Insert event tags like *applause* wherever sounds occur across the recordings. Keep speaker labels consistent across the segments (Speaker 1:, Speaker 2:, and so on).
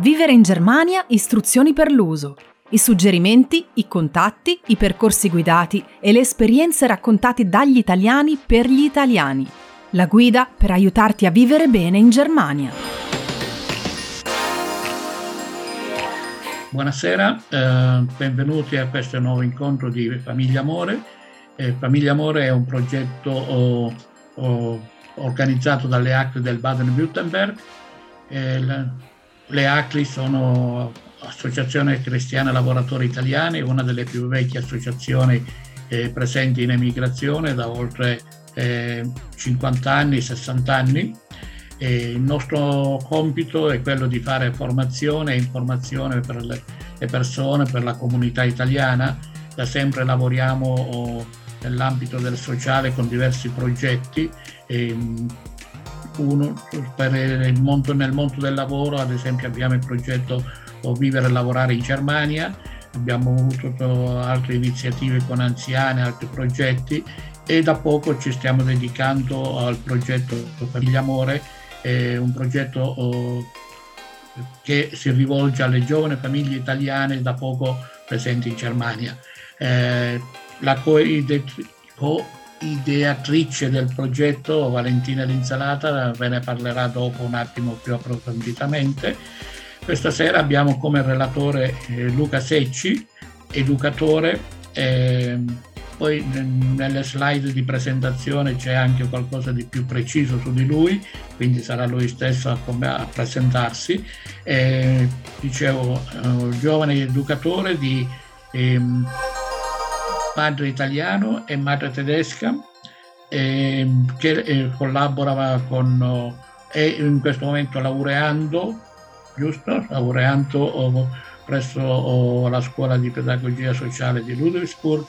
Speaker 1: Vivere in Germania, istruzioni per l'uso. I suggerimenti, i contatti, i percorsi guidati e le esperienze raccontate dagli italiani per gli italiani. La guida per aiutarti a vivere bene in Germania.
Speaker 2: Buonasera, eh, benvenuti a questo nuovo incontro di Famiglia Amore. Eh, Famiglia Amore è un progetto oh, oh, organizzato dalle ACLI del Baden-Württemberg. Eh, le ACLI sono Associazione Cristiana Lavoratori Italiani, una delle più vecchie associazioni eh, presenti in emigrazione da oltre eh, 50 anni, 60 anni. E il nostro compito è quello di fare formazione e informazione per le, persone, per la comunità italiana. Da sempre lavoriamo oh, nell'ambito del sociale con diversi progetti. E, uno per il mondo, nel mondo del lavoro, ad esempio abbiamo il progetto Vivere e Lavorare in Germania, abbiamo avuto altre iniziative con anziani, altri progetti e da poco ci stiamo dedicando al progetto Famiglia Amore, un progetto oh, che si rivolge alle giovani famiglie italiane da poco presenti in Germania. Eh, la co-ideatrice del progetto, Valentina Linsalata, ve ne parlerà dopo un attimo più approfonditamente. Questa sera abbiamo come relatore eh, Luca Secci, educatore. Eh, poi nelle slide di presentazione c'è anche qualcosa di più preciso su di lui, quindi sarà lui stesso a, presentarsi. Eh, dicevo, eh, giovane educatore di ehm, padre italiano e madre tedesca, eh, che eh, collabora con, è in questo momento laureando, giusto? Laureando oh, presso oh, la scuola di pedagogia sociale di Ludwigsburg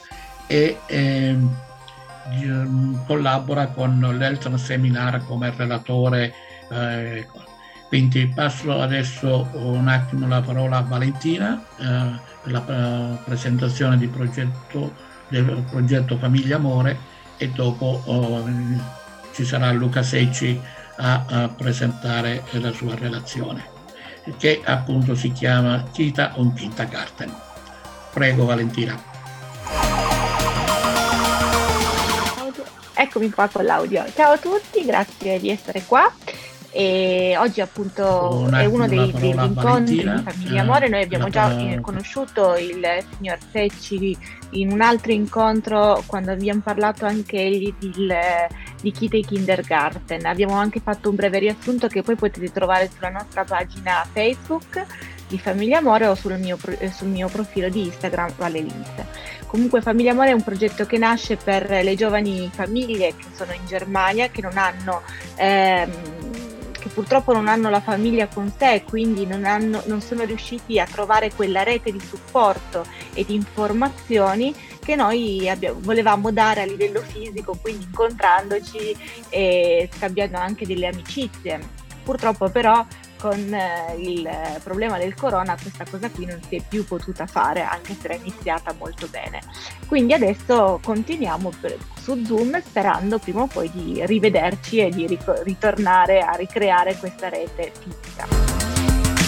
Speaker 2: e ehm, collabora con l'Eltern Seminar come relatore. Eh, quindi passo adesso un attimo la parola a Valentina eh, per la presentazione di progetto, del progetto Famiglia Amore e dopo oh, ci sarà Luca Secci a, a, presentare la sua relazione che appunto si chiama Kita und Kindergarten. Prego Valentina.
Speaker 3: Eccomi qua con l'audio. Ciao a tutti, grazie di essere qua. E oggi appunto un è uno dei, degli incontri di Famiglia eh, Amore. Noi abbiamo già eh, conosciuto il signor Secci in un altro incontro quando abbiamo parlato anche di, di Kite Kindergarten. Abbiamo anche fatto un breve riassunto che poi potete trovare sulla nostra pagina Facebook di Famiglia Amore o sul mio, sul mio profilo di Instagram Vale Linz. Comunque Famiglia Amore è un progetto che nasce per le giovani famiglie che sono in Germania, che non hanno... Ehm, che purtroppo non hanno la famiglia con sé, quindi non, hanno, non sono riusciti a trovare quella rete di supporto e di informazioni che noi abbiamo, volevamo dare a livello fisico, quindi incontrandoci e scambiando anche delle amicizie. Purtroppo però con eh, il problema del corona questa cosa qui non si è più potuta fare anche se era iniziata molto bene quindi adesso continuiamo per, su zoom sperando prima o poi di rivederci e di ric- ritornare a ricreare questa rete fisica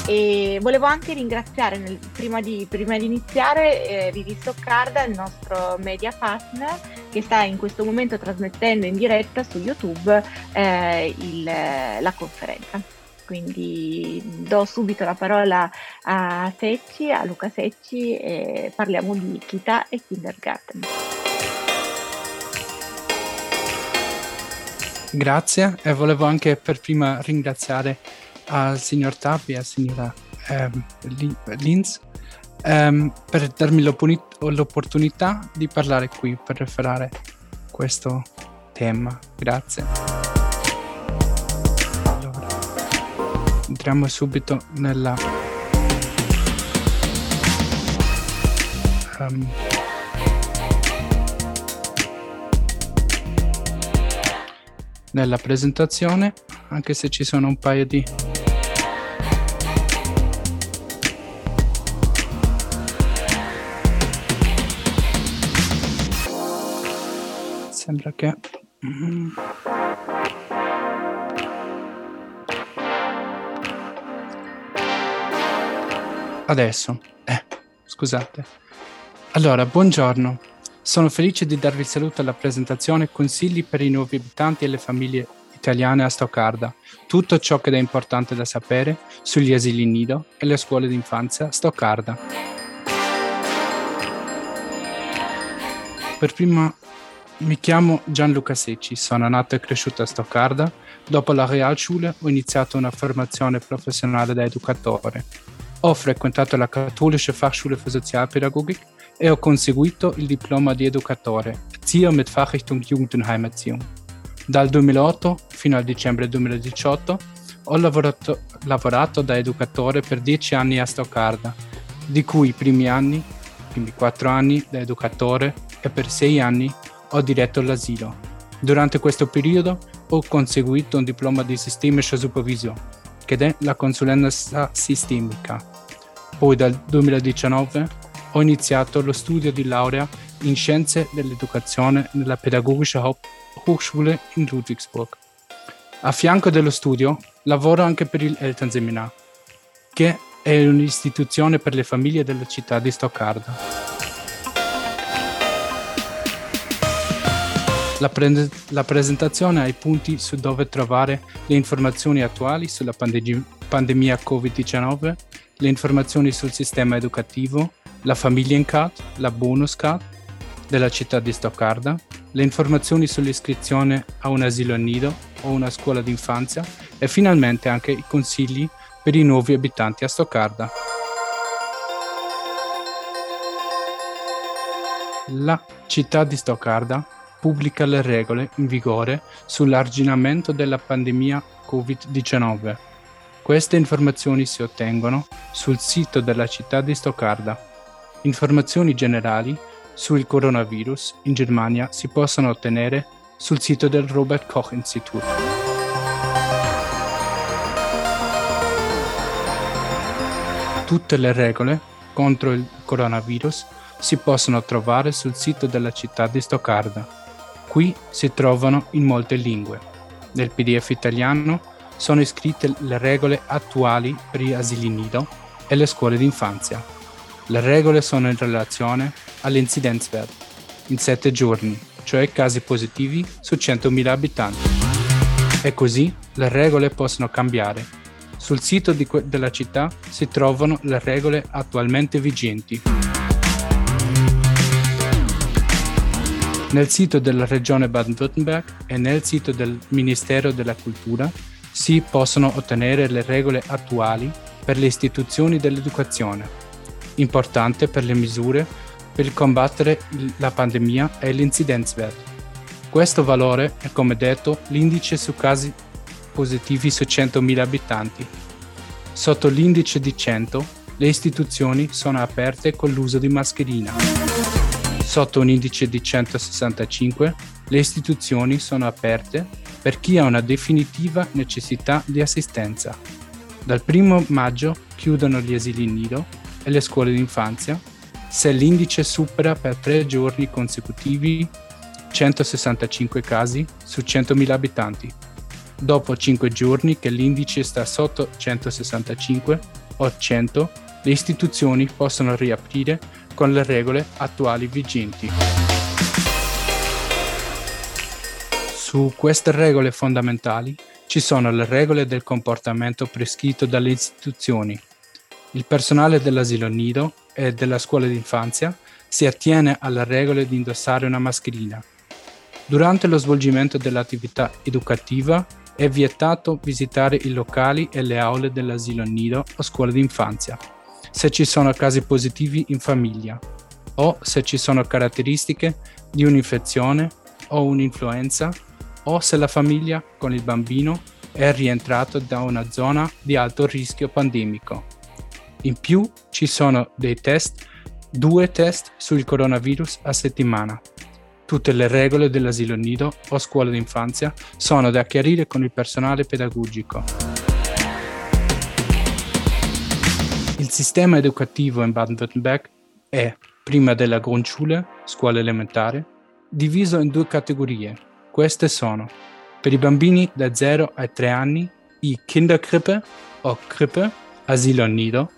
Speaker 3: e volevo anche ringraziare nel, prima, di, prima, di, iniziare eh, Vivi Stoccarda, il nostro media partner che sta in questo momento trasmettendo in diretta su YouTube eh, il, la conferenza. Quindi do subito la parola a Secci, a Luca Secci e parliamo di Kita e Kindergarten.
Speaker 4: Grazie e volevo anche per prima ringraziare al signor Tappi e alla signora ehm, Linz ehm, per darmi l'opportunità di parlare qui per referare questo tema. Grazie. Entriamo subito nella um, nella presentazione anche se ci sono un paio di sembra che Adesso. Eh, scusate. Allora, buongiorno. Sono felice di darvi il saluto alla presentazione Consigli per i nuovi abitanti e le famiglie italiane a Stoccarda. Tutto ciò che è importante da sapere sugli asili nido e le scuole d'infanzia a Stoccarda. Per prima mi chiamo Gianluca Secci, sono nato e cresciuto a Stoccarda. Dopo la Realschule ho iniziato una formazione professionale da educatore. Ho frequentato la Katholische Fachschule für Sozialpädagogik e ho conseguito il diploma di educatore, Erzieher mit Fachrichtung Jugend- und Heimerziehung. Dal 2008 fino al dicembre 2018 ho lavorato, lavorato da educatore per dieci anni a Stoccarda, di cui i primi anni, quindi quattro anni da educatore e per sei anni ho diretto l'asilo. Durante questo periodo ho conseguito un diploma di sistemische supervision, che è la consulenza sistemica. Poi dal 2019 ho iniziato lo studio di laurea in Scienze dell'Educazione nella Pedagogische Hochschule in Ludwigsburg. A fianco dello studio lavoro anche per il Elternseminar, che è un'istituzione per le famiglie della città di Stoccarda. La, pre- la, presentazione ha i punti su dove trovare le informazioni attuali sulla pandem- pandemia Covid-19, le informazioni sul sistema educativo, la Familiencard, la Bonus Card della città di Stoccarda, le informazioni sull'iscrizione a un asilo nido o una scuola d'infanzia e finalmente anche i consigli per i nuovi abitanti a Stoccarda. La città di Stoccarda pubblica le regole in vigore sull'arginamento della pandemia Covid-19. Queste informazioni si ottengono sul sito della città di Stoccarda Informazioni generali sul coronavirus in Germania si possono ottenere sul sito del Robert Koch Institut. Tutte le regole contro il coronavirus si possono trovare sul sito della città di Stoccarda. Qui si trovano in molte lingue. Nel PDF italiano sono iscritte le regole attuali per gli asili nido e le scuole d'infanzia. Le regole sono in relazione all'incidenzwert in 7 giorni, cioè casi positivi su 100.000 abitanti. E così le regole possono cambiare. Sul sito que- della città si trovano le regole attualmente vigenti. Nel sito della regione Baden-Württemberg e nel sito del Ministero della Cultura si possono ottenere le regole attuali per le istituzioni dell'educazione importante per le misure per combattere la pandemia è l'incidenzwert. Questo valore è come detto l'indice su casi positivi su 100.000 abitanti. Sotto l'indice di 100 le istituzioni sono aperte con l'uso di mascherina. Sotto un indice di 165 le istituzioni sono aperte per chi ha una definitiva necessità di assistenza. Dal 1 maggio chiudono gli asili nido e le scuole d'infanzia se l'indice supera per tre giorni consecutivi 165 casi su 100.000 abitanti. Dopo 5 giorni che l'indice sta sotto 165 o 100, le istituzioni possono riaprire con le regole attuali vigenti. Su queste regole fondamentali ci sono le regole del comportamento prescritto dalle istituzioni il personale dell'asilo nido e della scuola d'infanzia si attiene alle regole di indossare una mascherina. Durante lo svolgimento dell'attività educativa è vietato visitare i locali e le aule dell'asilo nido o scuola d'infanzia, se ci sono casi positivi in famiglia o se ci sono caratteristiche di un'infezione o un'influenza o se la famiglia con il bambino è rientrato da una zona di alto rischio pandemico. In più ci sono dei test, due test sul coronavirus a settimana. Tutte le regole dell'asilo nido o scuola d'infanzia sono da chiarire con il personale pedagogico. Il sistema educativo in Baden-Württemberg è, prima della Grundschule, scuola elementare, diviso in due categorie. Queste sono, per i bambini da 0 ai 3 anni, i Kinderkrippe o Krippe, asilo nido,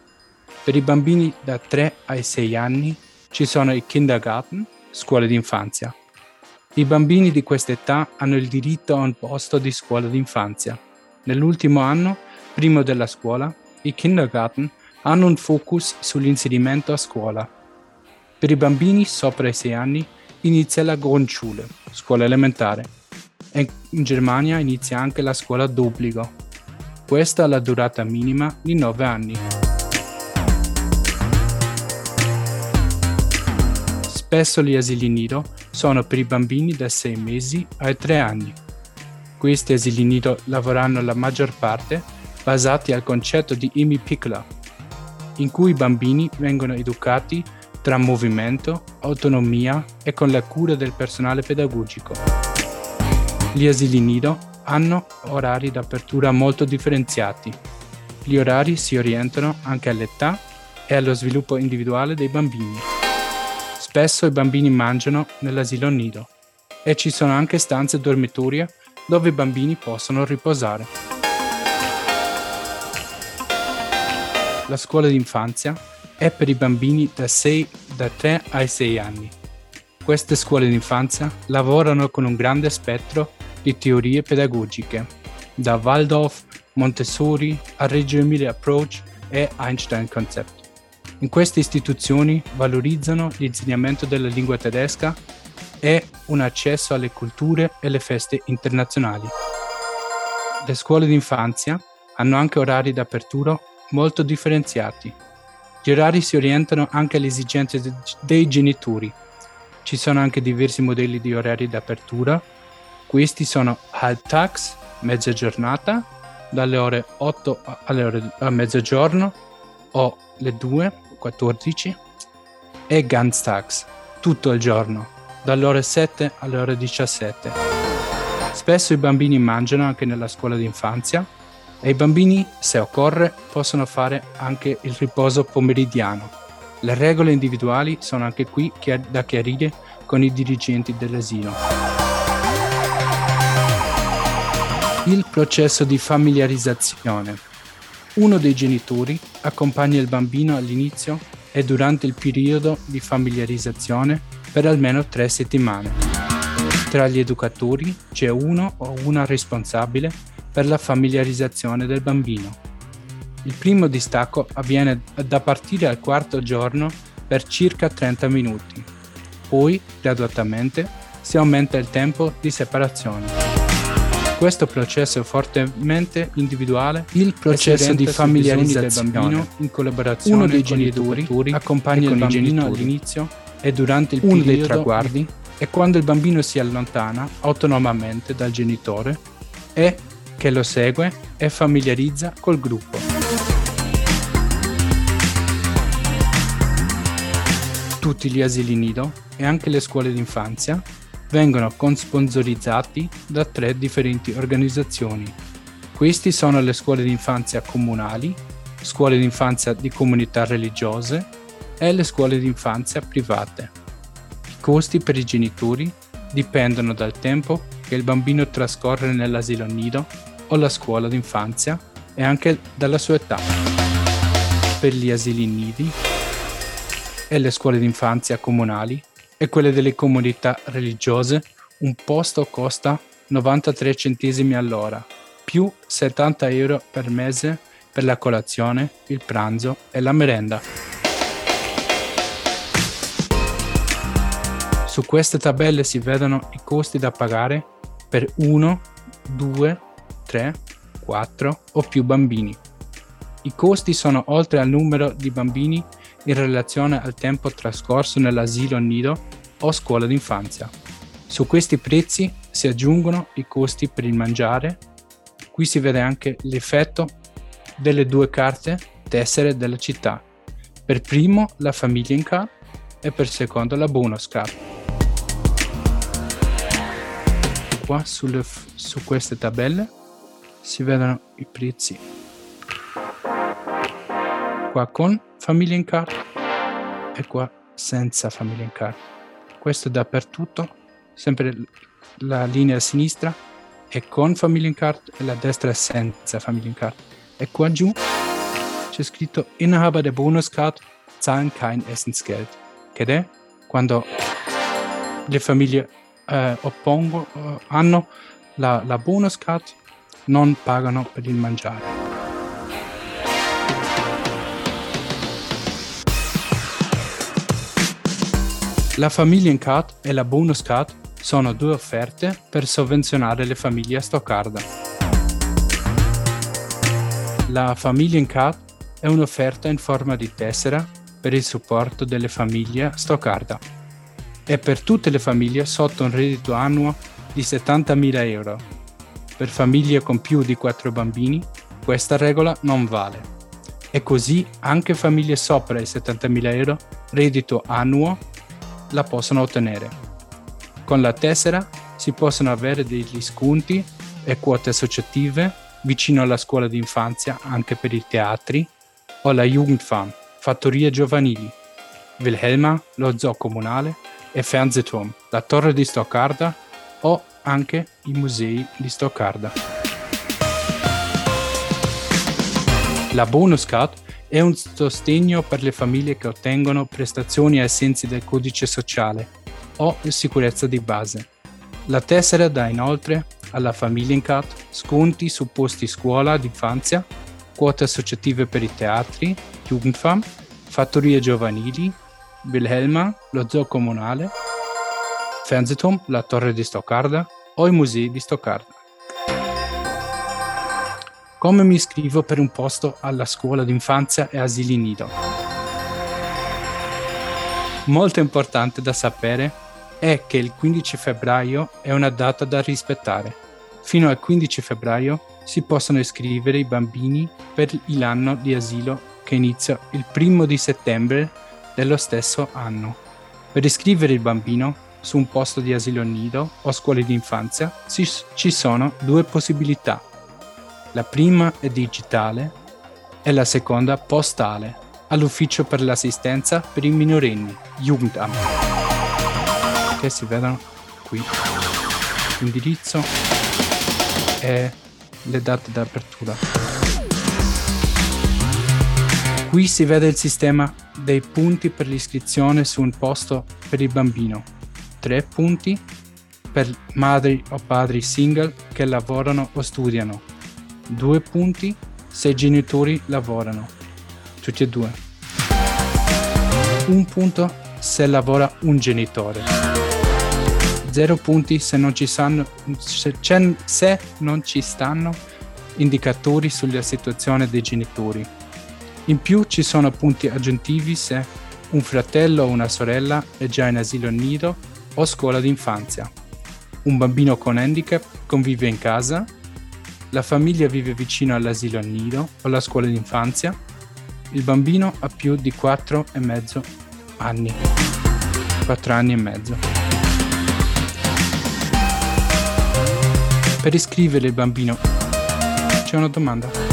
Speaker 4: Per i bambini da 3 ai 6 anni ci sono i kindergarten, scuole d'infanzia. I bambini di questa età hanno il diritto a un posto di scuola d'infanzia. Nell'ultimo anno, primo della scuola, i kindergarten hanno un focus sull'inserimento a scuola. Per i bambini sopra i 6 anni inizia la Grundschule, scuola elementare, e in Germania inizia anche la scuola d'obbligo. Questa ha la durata minima di 9 anni. Spesso gli asili nido sono per i bambini da 6 mesi ai 3 anni. Questi asili nido lavoreranno la maggior parte basati al concetto di Imi Piccola, in cui i bambini vengono educati tra movimento, autonomia e con la cura del personale pedagogico. Gli asili nido hanno orari d'apertura molto differenziati. Gli orari si orientano anche all'età e allo sviluppo individuale dei bambini. Spesso i bambini mangiano nell'asilo nido e ci sono anche stanze dormitorie dove i bambini possono riposare. La scuola d'infanzia è per i bambini da, 6, da 3 ai 6 anni. Queste scuole d'infanzia lavorano con un grande spettro di teorie pedagogiche, da Waldorf, Montessori a Reggio Emilia Approach e Einstein Concept. In queste istituzioni valorizzano l'insegnamento della lingua tedesca e un accesso alle culture e alle feste internazionali. Le scuole d'infanzia hanno anche orari d'apertura molto differenziati. Gli orari si orientano anche alle esigenze dei genitori. Ci sono anche diversi modelli di orari d'apertura. Questi sono Halbtags, mezza giornata, dalle ore 8 alle ore a mezzogiorno o le 2, 14 e Ganztags, tutto il giorno, dalle ore 7 alle ore 17. Spesso i bambini mangiano anche nella scuola d'infanzia e i bambini, se occorre, possono fare anche il riposo pomeridiano. Le regole individuali sono anche qui da chiarire con i dirigenti dell'asilo. Il processo di familiarizzazione. Uno dei genitori accompagna il bambino all'inizio e durante il periodo di familiarizzazione per almeno tre settimane. Tra gli educatori c'è uno o una responsabile per la familiarizzazione del bambino. Il primo distacco avviene da partire al quarto giorno per circa 30 minuti, poi gradualmente si aumenta il tempo di separazione. Questo processo è fortemente individuale. Il processo di familiarizzazione del bambino in collaborazione uno dei genitori accompagna il bambino all'inizio e durante il uno dei traguardi e quando il bambino si allontana autonomamente dal genitore e che lo segue e familiarizza col gruppo. Tutti gli asili nido e anche le scuole d'infanzia vengono consponsorizzati da tre differenti organizzazioni. Questi sono le scuole d'infanzia comunali, scuole d'infanzia di comunità religiose e le scuole d'infanzia private. I costi per i genitori dipendono dal tempo che il bambino trascorre nell'asilo nido o la scuola d'infanzia e anche dalla sua età. Per gli asili nidi e le scuole d'infanzia comunali e quelle delle comunità religiose, un posto costa 93 centesimi all'ora, più 70 euro per mese per la colazione, il pranzo e la merenda. Su queste tabelle si vedono i costi da pagare per 1, 2, 3, 4 o più bambini. I costi sono oltre al numero di bambini in relazione al tempo trascorso nell'asilo nido o scuola d'infanzia. Su questi prezzi si aggiungono i costi per il mangiare. Qui si vede anche l'effetto delle due carte tessere della città. Per primo la famiglia in card e per secondo la bonus card. Qua sulle, su queste tabelle si vedono i prezzi. Qua con famiglia in card e qua senza famiglia in card questo dappertutto sempre la linea a sinistra è con famiglia in card e la destra è senza famiglia in card e qua giù c'è scritto Inhaber der Bonuscard zahlen kein Essensgeld, che è quando le famiglie eh, oppongo, eh, hanno la, la bonuscard non pagano per il mangiare. La Familiencard e la Bonuscard sono due offerte per sovvenzionare le famiglie a Stoccarda. La Familiencard è un'offerta in forma di tessera per il supporto delle famiglie a Stoccarda e per tutte le famiglie sotto un reddito annuo di 70.000 euro. Per famiglie con più di 4 bambini questa regola non vale. E così anche famiglie sopra i 70.000 euro reddito annuo la possono ottenere. Con la tessera si possono avere degli sconti e quote associative vicino alla scuola di infanzia anche per i teatri o la Jugendfarm, fattorie giovanili, Wilhelma, lo zoo comunale e Fernsehturm, la torre di Stoccarda o anche i musei di Stoccarda. La bonus card è un sostegno per le famiglie che ottengono prestazioni ai sensi del codice sociale o sicurezza di base. La tessera dà inoltre alla Familiencard sconti su posti scuola d'infanzia, quote associative per i teatri, Jugendfarm, fattorie giovanili, Wilhelma, lo zoo comunale, Fernsehturm, la torre di Stoccarda o i musei di Stoccarda. Come mi iscrivo per un posto alla scuola d'infanzia e asili nido? Molto importante da sapere è che il 15 febbraio è una data da rispettare. Fino al 15 febbraio si possono iscrivere i bambini per l'anno di asilo che inizia il primo di settembre dello stesso anno. Per iscrivere il bambino su un posto di asilo nido o scuole di infanzia ci sono due possibilità la prima è digitale e la seconda postale all'ufficio per l'assistenza per i minorenni, Jugendamt. Che si vedono qui. L'indirizzo e le date d'apertura. Qui si vede il sistema dei punti per l'iscrizione su un posto per il bambino. Tre punti per madri o padri single che lavorano o studiano due punti se i genitori lavorano, tutti e due. Un punto se lavora un genitore. Zero punti se non ci, sanno, se, se non ci stanno indicatori sulla situazione dei genitori. In più ci sono punti aggiuntivi se un fratello o una sorella è già in asilo nido o scuola d'infanzia. Un bambino con handicap convive in casa la famiglia vive vicino all'asilo nido o alla scuola d'infanzia. Il bambino ha più di 4 e mezzo anni. 4 anni e mezzo. Per iscrivere il bambino... C'è una domanda.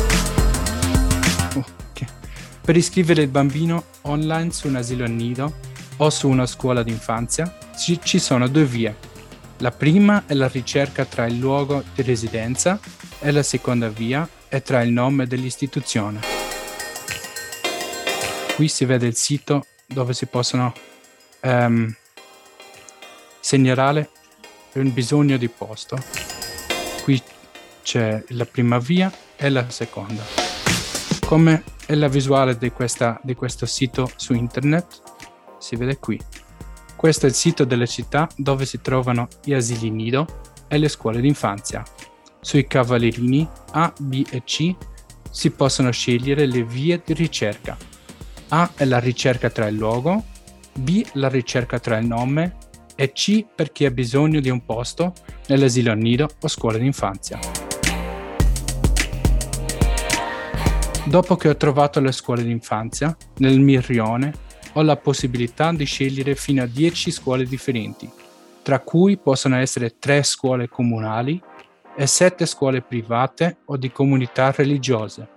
Speaker 4: Per iscrivere il bambino online su un asilo nido o su una scuola d'infanzia ci sono due vie. La prima è la ricerca tra il luogo di residenza e la seconda via è tra il nome dell'istituzione. Qui si vede il sito dove si possono um, segnalare un bisogno di posto. Qui c'è la prima via e la seconda. Come è la visuale di, questa, di questo sito su internet? Si vede qui. Questo è il sito delle città dove si trovano gli asili nido e le scuole d'infanzia. Sui cavallerini A, B e C si possono scegliere le vie di ricerca. A è la ricerca tra il luogo, B la ricerca tra il nome e C per chi ha bisogno di un posto nell'asilo nido o scuola d'infanzia. Dopo che ho trovato le scuole d'infanzia, nel mio rione ho la possibilità di scegliere fino a 10 scuole differenti, tra cui possono essere 3 scuole comunali e sette scuole private o di comunità religiose.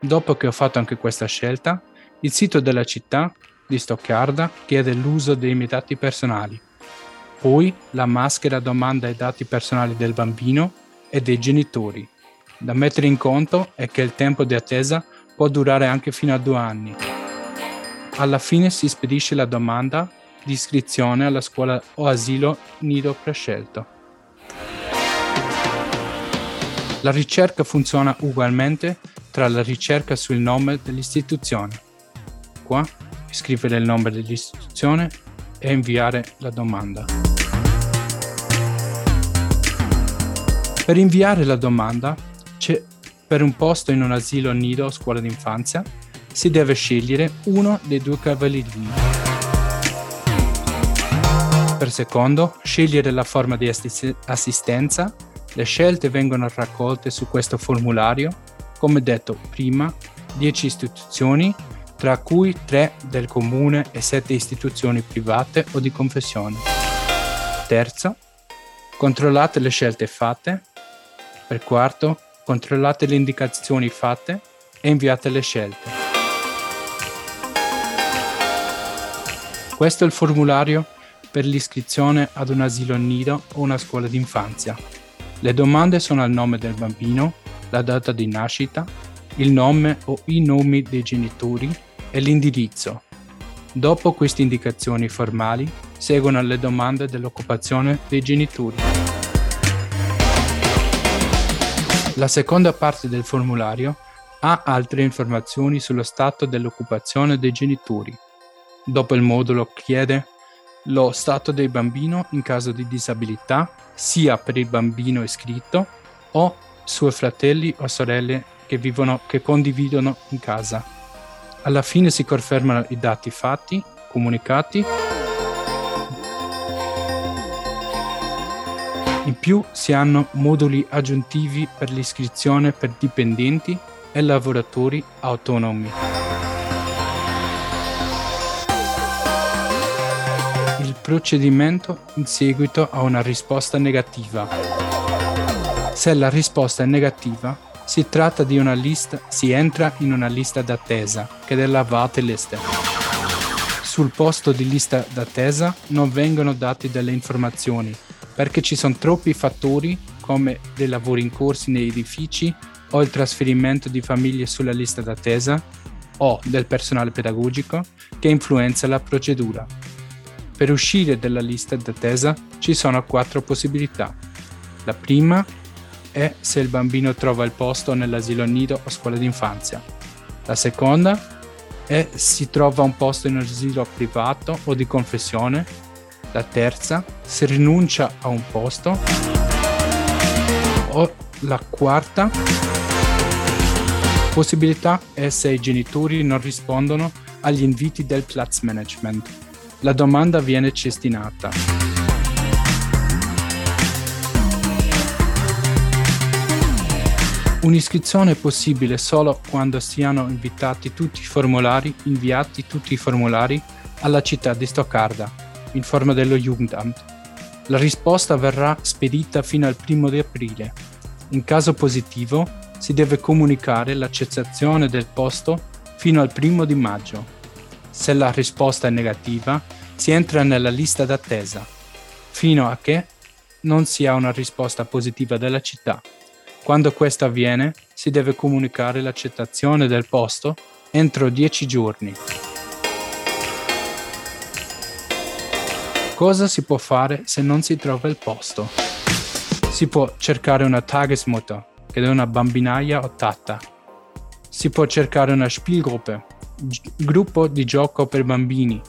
Speaker 4: Dopo che ho fatto anche questa scelta, il sito della città di Stoccarda chiede l'uso dei miei dati personali. Poi la maschera domanda i dati personali del bambino e dei genitori. Da mettere in conto è che il tempo di attesa può durare anche fino a due anni. Alla fine si spedisce la domanda di iscrizione alla scuola o asilo nido prescelto. La ricerca funziona ugualmente tra la ricerca sul nome dell'istituzione. Qua scrivere il nome dell'istituzione e inviare la domanda. Per inviare la domanda, per un posto in un asilo nido o scuola d'infanzia, si deve scegliere uno dei due cavallerini. Per secondo, scegliere la forma di assistenza. Le scelte vengono raccolte su questo formulario, come detto prima, 10 istituzioni tra cui tre del comune e sette istituzioni private o di confessione. Terzo, controllate le scelte fatte. Per quarto, controllate le indicazioni fatte e inviate le scelte. Questo è il formulario per l'iscrizione ad un asilo nido o una scuola d'infanzia. Le domande sono il nome del bambino, la data di nascita, il nome o i nomi dei genitori e l'indirizzo. Dopo queste indicazioni formali seguono le domande dell'occupazione dei genitori. La seconda parte del formulario ha altre informazioni sullo stato dell'occupazione dei genitori. Dopo il modulo chiede lo stato del bambino in caso di disabilità, sia per il bambino iscritto o suoi fratelli o sorelle che, vivono, che condividono in casa. Alla fine si confermano i dati fatti, comunicati. In più si hanno moduli aggiuntivi per l'iscrizione per dipendenti e lavoratori autonomi. Il procedimento in seguito a una risposta negativa. Se la risposta è negativa, si tratta di una lista, si entra in una lista d'attesa, che è la waitliste. Sul posto di lista d'attesa non vengono date delle informazioni, perché ci sono troppi fattori come dei lavori in corso nei edifici o il trasferimento di famiglie sulla lista d'attesa o del personale pedagogico che influenza la procedura. Per uscire dalla lista d'attesa ci sono quattro possibilità. La prima è se il bambino trova il posto nell'asilo nido o scuola d'infanzia. La seconda è se trova un posto in asilo privato o di confessione. La terza se rinuncia a un posto. O la quarta possibilità è se i genitori non rispondono agli inviti del Platzmanagement. La domanda viene cestinata. Un'iscrizione è possibile solo quando siano invitati tutti i formulari, inviati tutti i formulari alla città di Stoccarda, in forma dello Jugendamt. La risposta verrà spedita fino al primo di aprile. In caso positivo, si deve comunicare la cessazione del posto fino al primo di maggio. Se la risposta è negativa, si entra nella lista d'attesa, fino a che non si ha una risposta positiva della città. Quando questo avviene, si deve comunicare l'accettazione del posto entro 10 giorni. Cosa si può fare se non si trova il posto? Si può cercare una Tagesmutter, che è una bambinaia o tatta. Si può cercare una Spielgruppe, gruppo di gioco per bambini.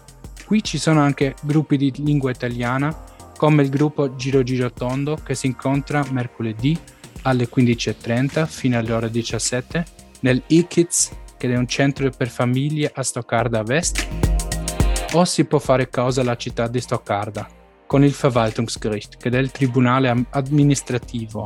Speaker 4: Qui ci sono anche gruppi di lingua italiana, come il gruppo Giro Giro Tondo che si incontra mercoledì alle 15.30 fino alle ore 17 nel e-Kids, che è un centro per famiglie a Stoccarda West, o si può fare causa alla città di Stoccarda con il Verwaltungsgericht, che è il tribunale amministrativo.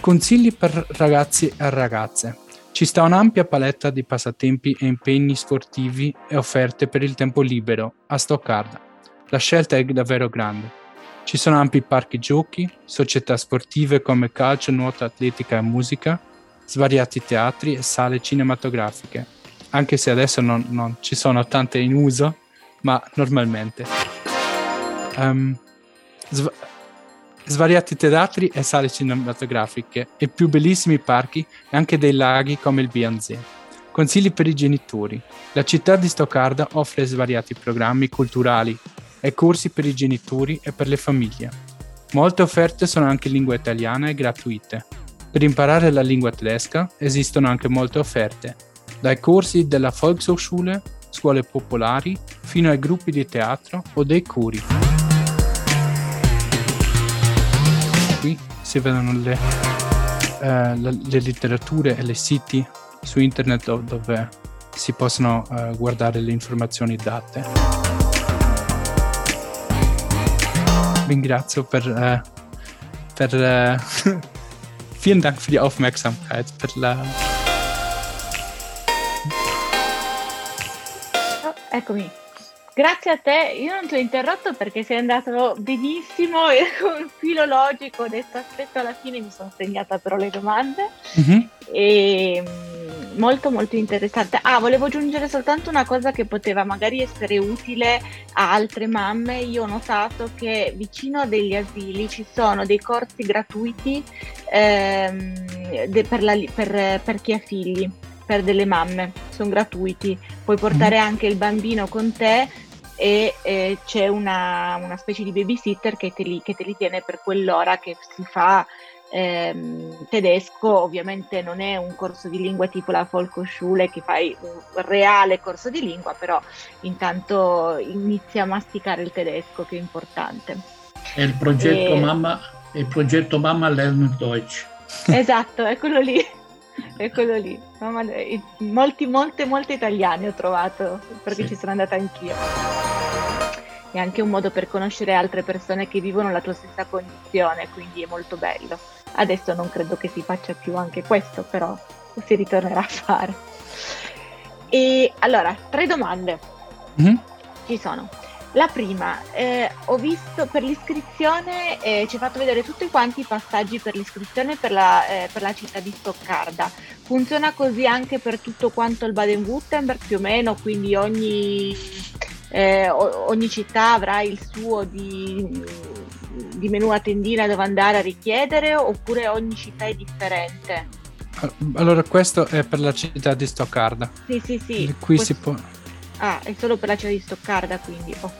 Speaker 4: Consigli per ragazzi e ragazze. Ci sta un'ampia paletta di passatempi e impegni sportivi e offerte per il tempo libero a Stoccarda. La scelta è davvero grande. Ci sono ampi parchi giochi, società sportive come calcio, nuoto, atletica e musica, svariati teatri e sale cinematografiche, anche se adesso non, non ci sono tante in uso, ma normalmente. Um, sv- svariati teatri e sale cinematografiche, i più bellissimi parchi e anche dei laghi come il Bianzé. Consigli per i genitori. La città di Stoccarda offre svariati programmi culturali e corsi per i genitori e per le famiglie. Molte offerte sono anche in lingua italiana e gratuite. Per imparare la lingua tedesca esistono anche molte offerte, dai corsi della Volkshochschule, scuole popolari, fino ai gruppi di teatro o dei cori. Qui si vedono le, eh, le, le letterature e i siti su internet dove si possono uh, guardare le informazioni date. Ringrazio per, uh, per uh, *laughs* vielen Dank für die Aufmerksamkeit, per la...
Speaker 3: eccomi. Grazie a te, io non ti ho interrotto perché sei andato benissimo *laughs* e con filo logico, ho detto aspetto alla fine, mi sono segnata però le domande mm-hmm. e mm, molto molto interessante. Ah, volevo aggiungere soltanto una cosa che poteva magari essere utile a altre mamme, io ho notato che vicino a degli asili ci sono dei corsi gratuiti ehm, de, per, la, per, per chi ha figli per delle mamme, sono gratuiti, puoi portare mm. anche il bambino con te e eh, c'è una, una, specie di babysitter che te, li, che te li tiene per quell'ora che si fa ehm, tedesco, ovviamente non è un corso di lingua tipo la Volksschule che fai un reale corso di lingua, però intanto inizia a masticare il tedesco che è importante.
Speaker 2: È il progetto, e... Mamma, il progetto Mamma Lernen Deutsch.
Speaker 3: Esatto, è quello lì. *laughs* Eccolo lì. Mamma, molti, molte, molte italiani ho trovato perché sì. ci sono andata anch'io. È anche un modo per conoscere altre persone che vivono la tua stessa condizione, quindi è molto bello. Adesso non credo che si faccia più anche questo, però si ritornerà a fare. E allora, tre domande. Mm-hmm. Ci sono. La prima, eh, ho visto per l'iscrizione, eh, ci ha fatto vedere tutti quanti i passaggi per l'iscrizione per la, eh, per la città di Stoccarda. Funziona così anche per tutto quanto il Baden-Württemberg più o meno, quindi ogni, eh, ogni città avrà il suo di, di menù a tendina dove andare a richiedere oppure ogni città è differente?
Speaker 4: Allora questo è per la città di Stoccarda.
Speaker 3: Sì, sì, sì.
Speaker 4: Qui questo... si può
Speaker 3: Ah, è solo per la città di Stoccarda, quindi ok.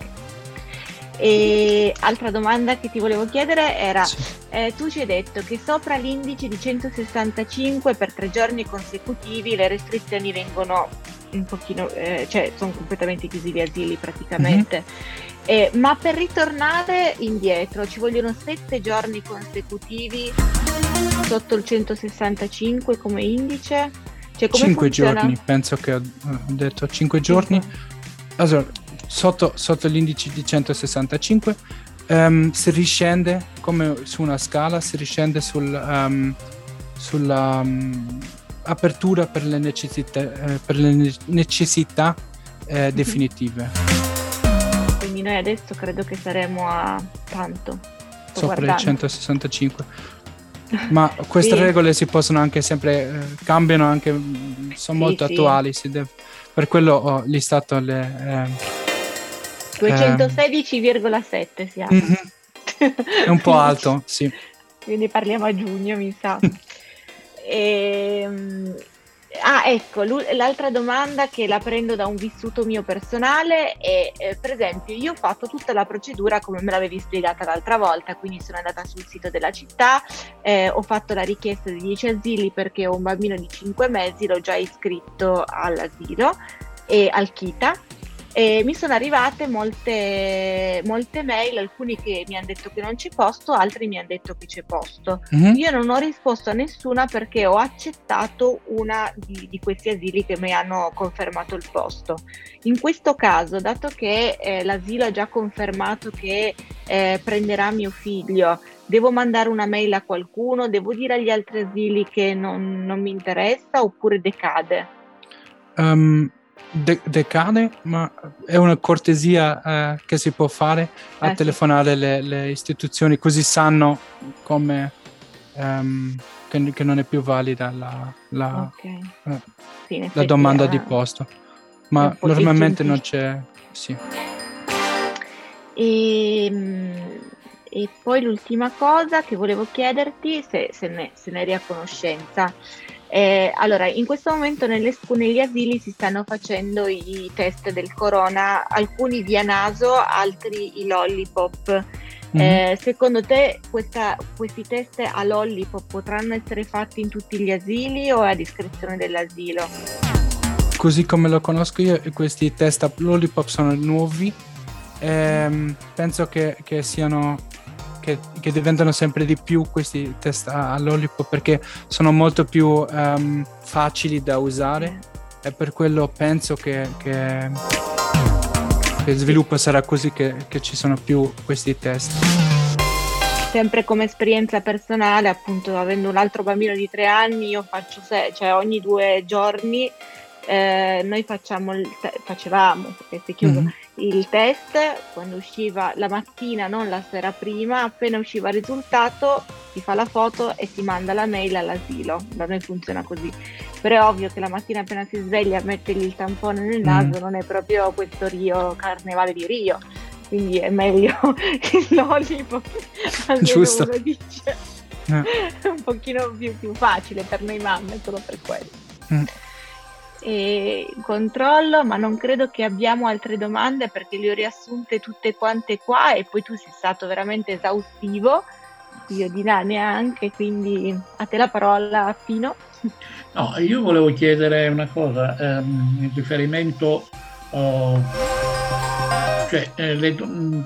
Speaker 3: E altra domanda che ti volevo chiedere era, sì. eh, tu ci hai detto che sopra l'indice di 165 per tre giorni consecutivi le restrizioni vengono un pochino, eh, cioè sono completamente chiusi gli asili praticamente. Mm-hmm. Eh, ma per ritornare indietro ci vogliono sette giorni consecutivi sotto il 165 come indice?
Speaker 4: Cioè, 5 funziona? giorni, penso che ho detto 5 giorni. Allora, sotto, sotto l'indice di 165 um, ehm, si riscende come su una scala, si riscende sul, um, sulla um, apertura per le necessità, eh, per le necessità eh, mhm. definitive.
Speaker 3: Quindi noi adesso credo che saremo a tanto.
Speaker 4: Sto Sopra guardando. il 165 ma queste sì. regole si possono anche sempre eh, cambiano anche sono sì, molto sì. attuali deve, per quello ho listato le
Speaker 3: eh, 216,7 siamo mm-hmm.
Speaker 4: è un po' alto sì *laughs*
Speaker 3: quindi parliamo a giugno mi sa e, *laughs* ehm, Ah, ecco, l'altra domanda che la prendo da un vissuto mio personale è, eh, per esempio, io ho fatto tutta la procedura come me l'avevi spiegata l'altra volta, quindi sono andata sul sito della città, eh, ho fatto la richiesta di 10 asili perché ho un bambino di 5 mesi, l'ho già iscritto all'asilo e al KITA e mi sono arrivate molte, molte mail, alcuni che mi hanno detto che non c'è posto, altri mi hanno detto che c'è posto. Mm-hmm. Io non ho risposto a nessuna perché ho accettato una di, di, questi asili che mi hanno confermato il posto. In questo caso, dato che eh, l'asilo ha già confermato che eh, prenderà mio figlio, devo mandare una mail a qualcuno, devo dire agli altri asili che non, non mi interessa oppure decade?
Speaker 4: Um, de- decade, ma è una cortesia eh, che si può fare a eh, telefonare le, le, istituzioni così sanno come um, che, che, non è più valida la, la, okay. eh, sì, la domanda di posto. Ma normalmente non c'è... Sì.
Speaker 3: E, ehm, E poi l'ultima cosa che volevo chiederti, se, se, ne, se ne eri a conoscenza, eh, allora, in questo momento nelle, negli asili si stanno facendo i test del corona, alcuni via naso, altri i lollipop. Mm-hmm. Eh, secondo te questa, questi test a lollipop potranno essere fatti in tutti gli asili o a discrezione dell'asilo?
Speaker 4: Così come lo conosco io, questi test a lollipop sono nuovi. Ehm, penso che, che siano che, che, diventano sempre di più questi test a, a lollipop perché sono molto più um, facili da usare. E per quello penso che, che, che il sviluppo sarà così che, che ci sono più questi test.
Speaker 3: Sempre come esperienza personale, appunto avendo un altro bambino di tre anni, io faccio se, cioè ogni due giorni eh, noi facciamo il te- facevamo, perché si chiuso, mm-hmm. Il test quando usciva la mattina, non la sera prima, appena usciva il risultato si fa la foto e si manda la mail all'asilo. Da noi funziona così. Però è ovvio che la mattina appena si sveglia mettergli il tampone nel naso mm. non è proprio questo Rio, carnevale di Rio. Quindi è meglio *laughs* il lollipop,
Speaker 4: Giusto.
Speaker 3: uno dice. Eh. *laughs* Un pochino più, più facile per noi mamme, solo per quello. Mm e controllo, ma non credo che abbiamo altre domande perché le ho riassunte tutte quante qua e poi tu sei stato veramente esaustivo, io di là neanche, quindi a te la parola Pino.
Speaker 2: No, io volevo chiedere una cosa ehm, in riferimento, oh, cioè eh, le,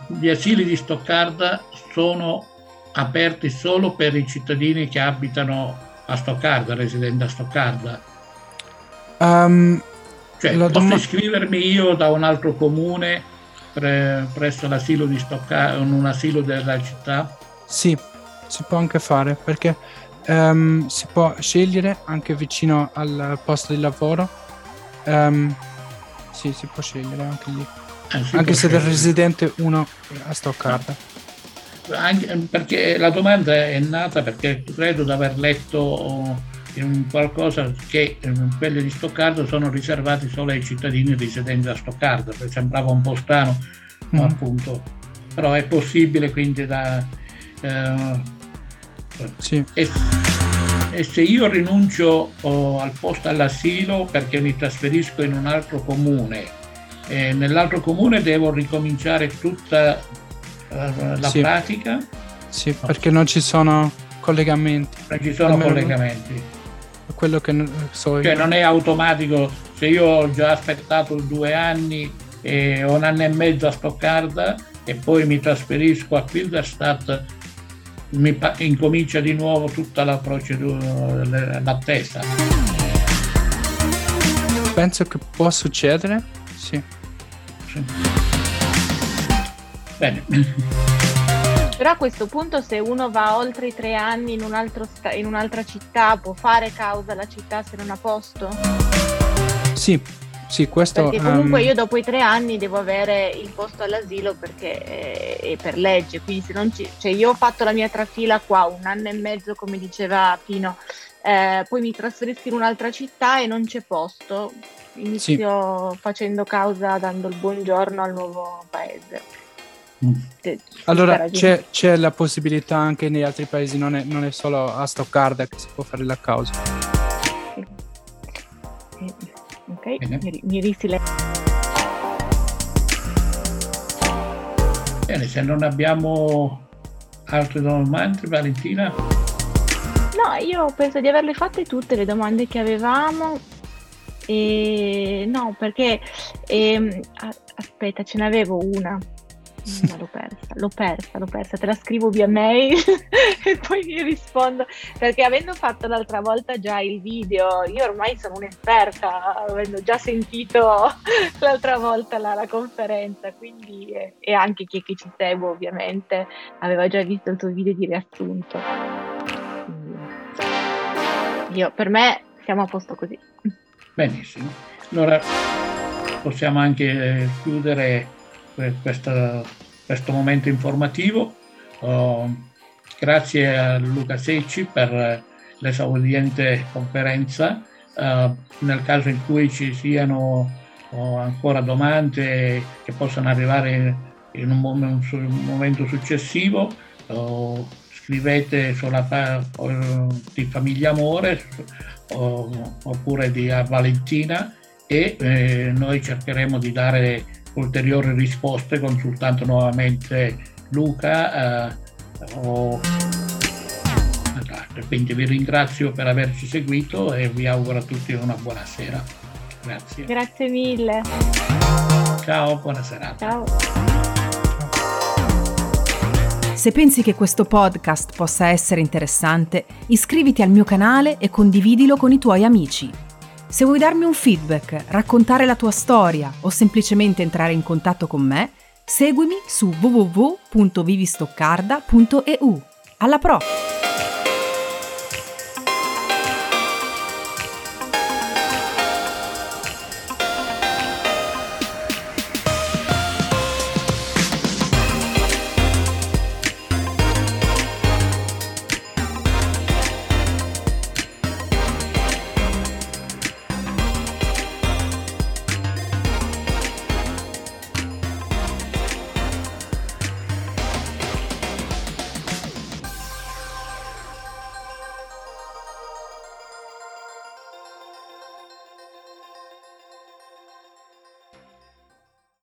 Speaker 2: gli asili di Stoccarda sono aperti solo per i cittadini che abitano a Stoccarda, residenti a Stoccarda
Speaker 4: Um,
Speaker 2: cioè, posso dom- iscrivermi io da un altro comune pre- presso l'asilo di Stoccarda, in un asilo della città?
Speaker 4: Sì, si può anche fare perché um, si può scegliere anche vicino al posto di lavoro. Um, sì, si può scegliere anche lì. Eh, anche se del residente uno a Stoccarda.
Speaker 2: Anche, perché la domanda è nata perché credo di aver letto in qualcosa che in quelli di Stoccarda sono riservati solo ai cittadini residenti a Stoccarda, sembrava un po' strano, mm. appunto, però è possibile quindi da... Eh,
Speaker 4: sì.
Speaker 2: e, e, se io rinuncio oh, al posto all'asilo perché mi trasferisco in un altro comune, e nell'altro comune devo ricominciare tutta eh, la
Speaker 4: sì.
Speaker 2: pratica?
Speaker 4: Sì, perché non ci sono collegamenti.
Speaker 2: Non ci sono Almeno collegamenti
Speaker 4: quello che so
Speaker 2: io. Cioè non è automatico, se io ho già aspettato due anni e un anno e mezzo a Stoccarda e poi mi trasferisco a Pilderstadt, mi incomincia di nuovo tutta la procedura, l'attesa.
Speaker 4: Penso che può succedere, sì.
Speaker 2: sì. Bene.
Speaker 3: Però a questo punto se uno va oltre i tre anni in, un sta- in un'altra città può fare causa alla città se non ha posto?
Speaker 4: Sì, sì, questo...
Speaker 3: Perché comunque um... io dopo i tre anni devo avere il posto all'asilo perché è, è per legge, quindi se non ci... Cioè io ho fatto la mia trafila qua un anno e mezzo come diceva Pino, eh, poi mi trasferisco in un'altra città e non c'è posto, inizio sì. facendo causa dando il buongiorno al nuovo paese.
Speaker 4: Allora c'è, c'è, la possibilità anche negli altri paesi, non è, non è, solo a Stoccarda che si può fare la causa.
Speaker 3: Ok, mi, mi risile.
Speaker 2: Bene, se non abbiamo altre domande, Valentina?
Speaker 3: No, io penso di averle fatte tutte le domande che avevamo. E no, perché ehm, aspetta, ce n'avevo una ma l'ho persa, l'ho persa, l'ho persa, te la scrivo via mail *laughs* e poi mi rispondo, perché avendo fatto l'altra volta già il video, io ormai sono un'esperta, avendo già sentito *laughs* l'altra volta la, la conferenza, quindi eh, e anche chi che ci segue ovviamente aveva già visto il tuo video di riassunto. io, per me siamo a posto così.
Speaker 2: Benissimo, allora possiamo anche eh, chiudere questa, questo momento informativo. Uh, grazie a Luca Secci per l'esaudiente conferenza. Uh, nel caso in cui ci siano uh, ancora domande che possano arrivare in un, mom- un momento successivo, o scrivete sulla pagina di Famiglia Amore oppure di Valentina e eh, noi cercheremo di dare ulteriori risposte consultando nuovamente Luca eh, o quindi vi ringrazio per averci seguito e vi auguro a tutti una buona sera. Grazie.
Speaker 3: Grazie mille.
Speaker 2: Ciao, buona serata.
Speaker 3: Ciao.
Speaker 1: Se pensi che questo podcast possa essere interessante, iscriviti al mio canale e condividilo con i tuoi amici. Se vuoi darmi un feedback, raccontare la tua storia o semplicemente entrare in contatto con me, seguimi su www.vivistoccarda.eu. Alla prossima!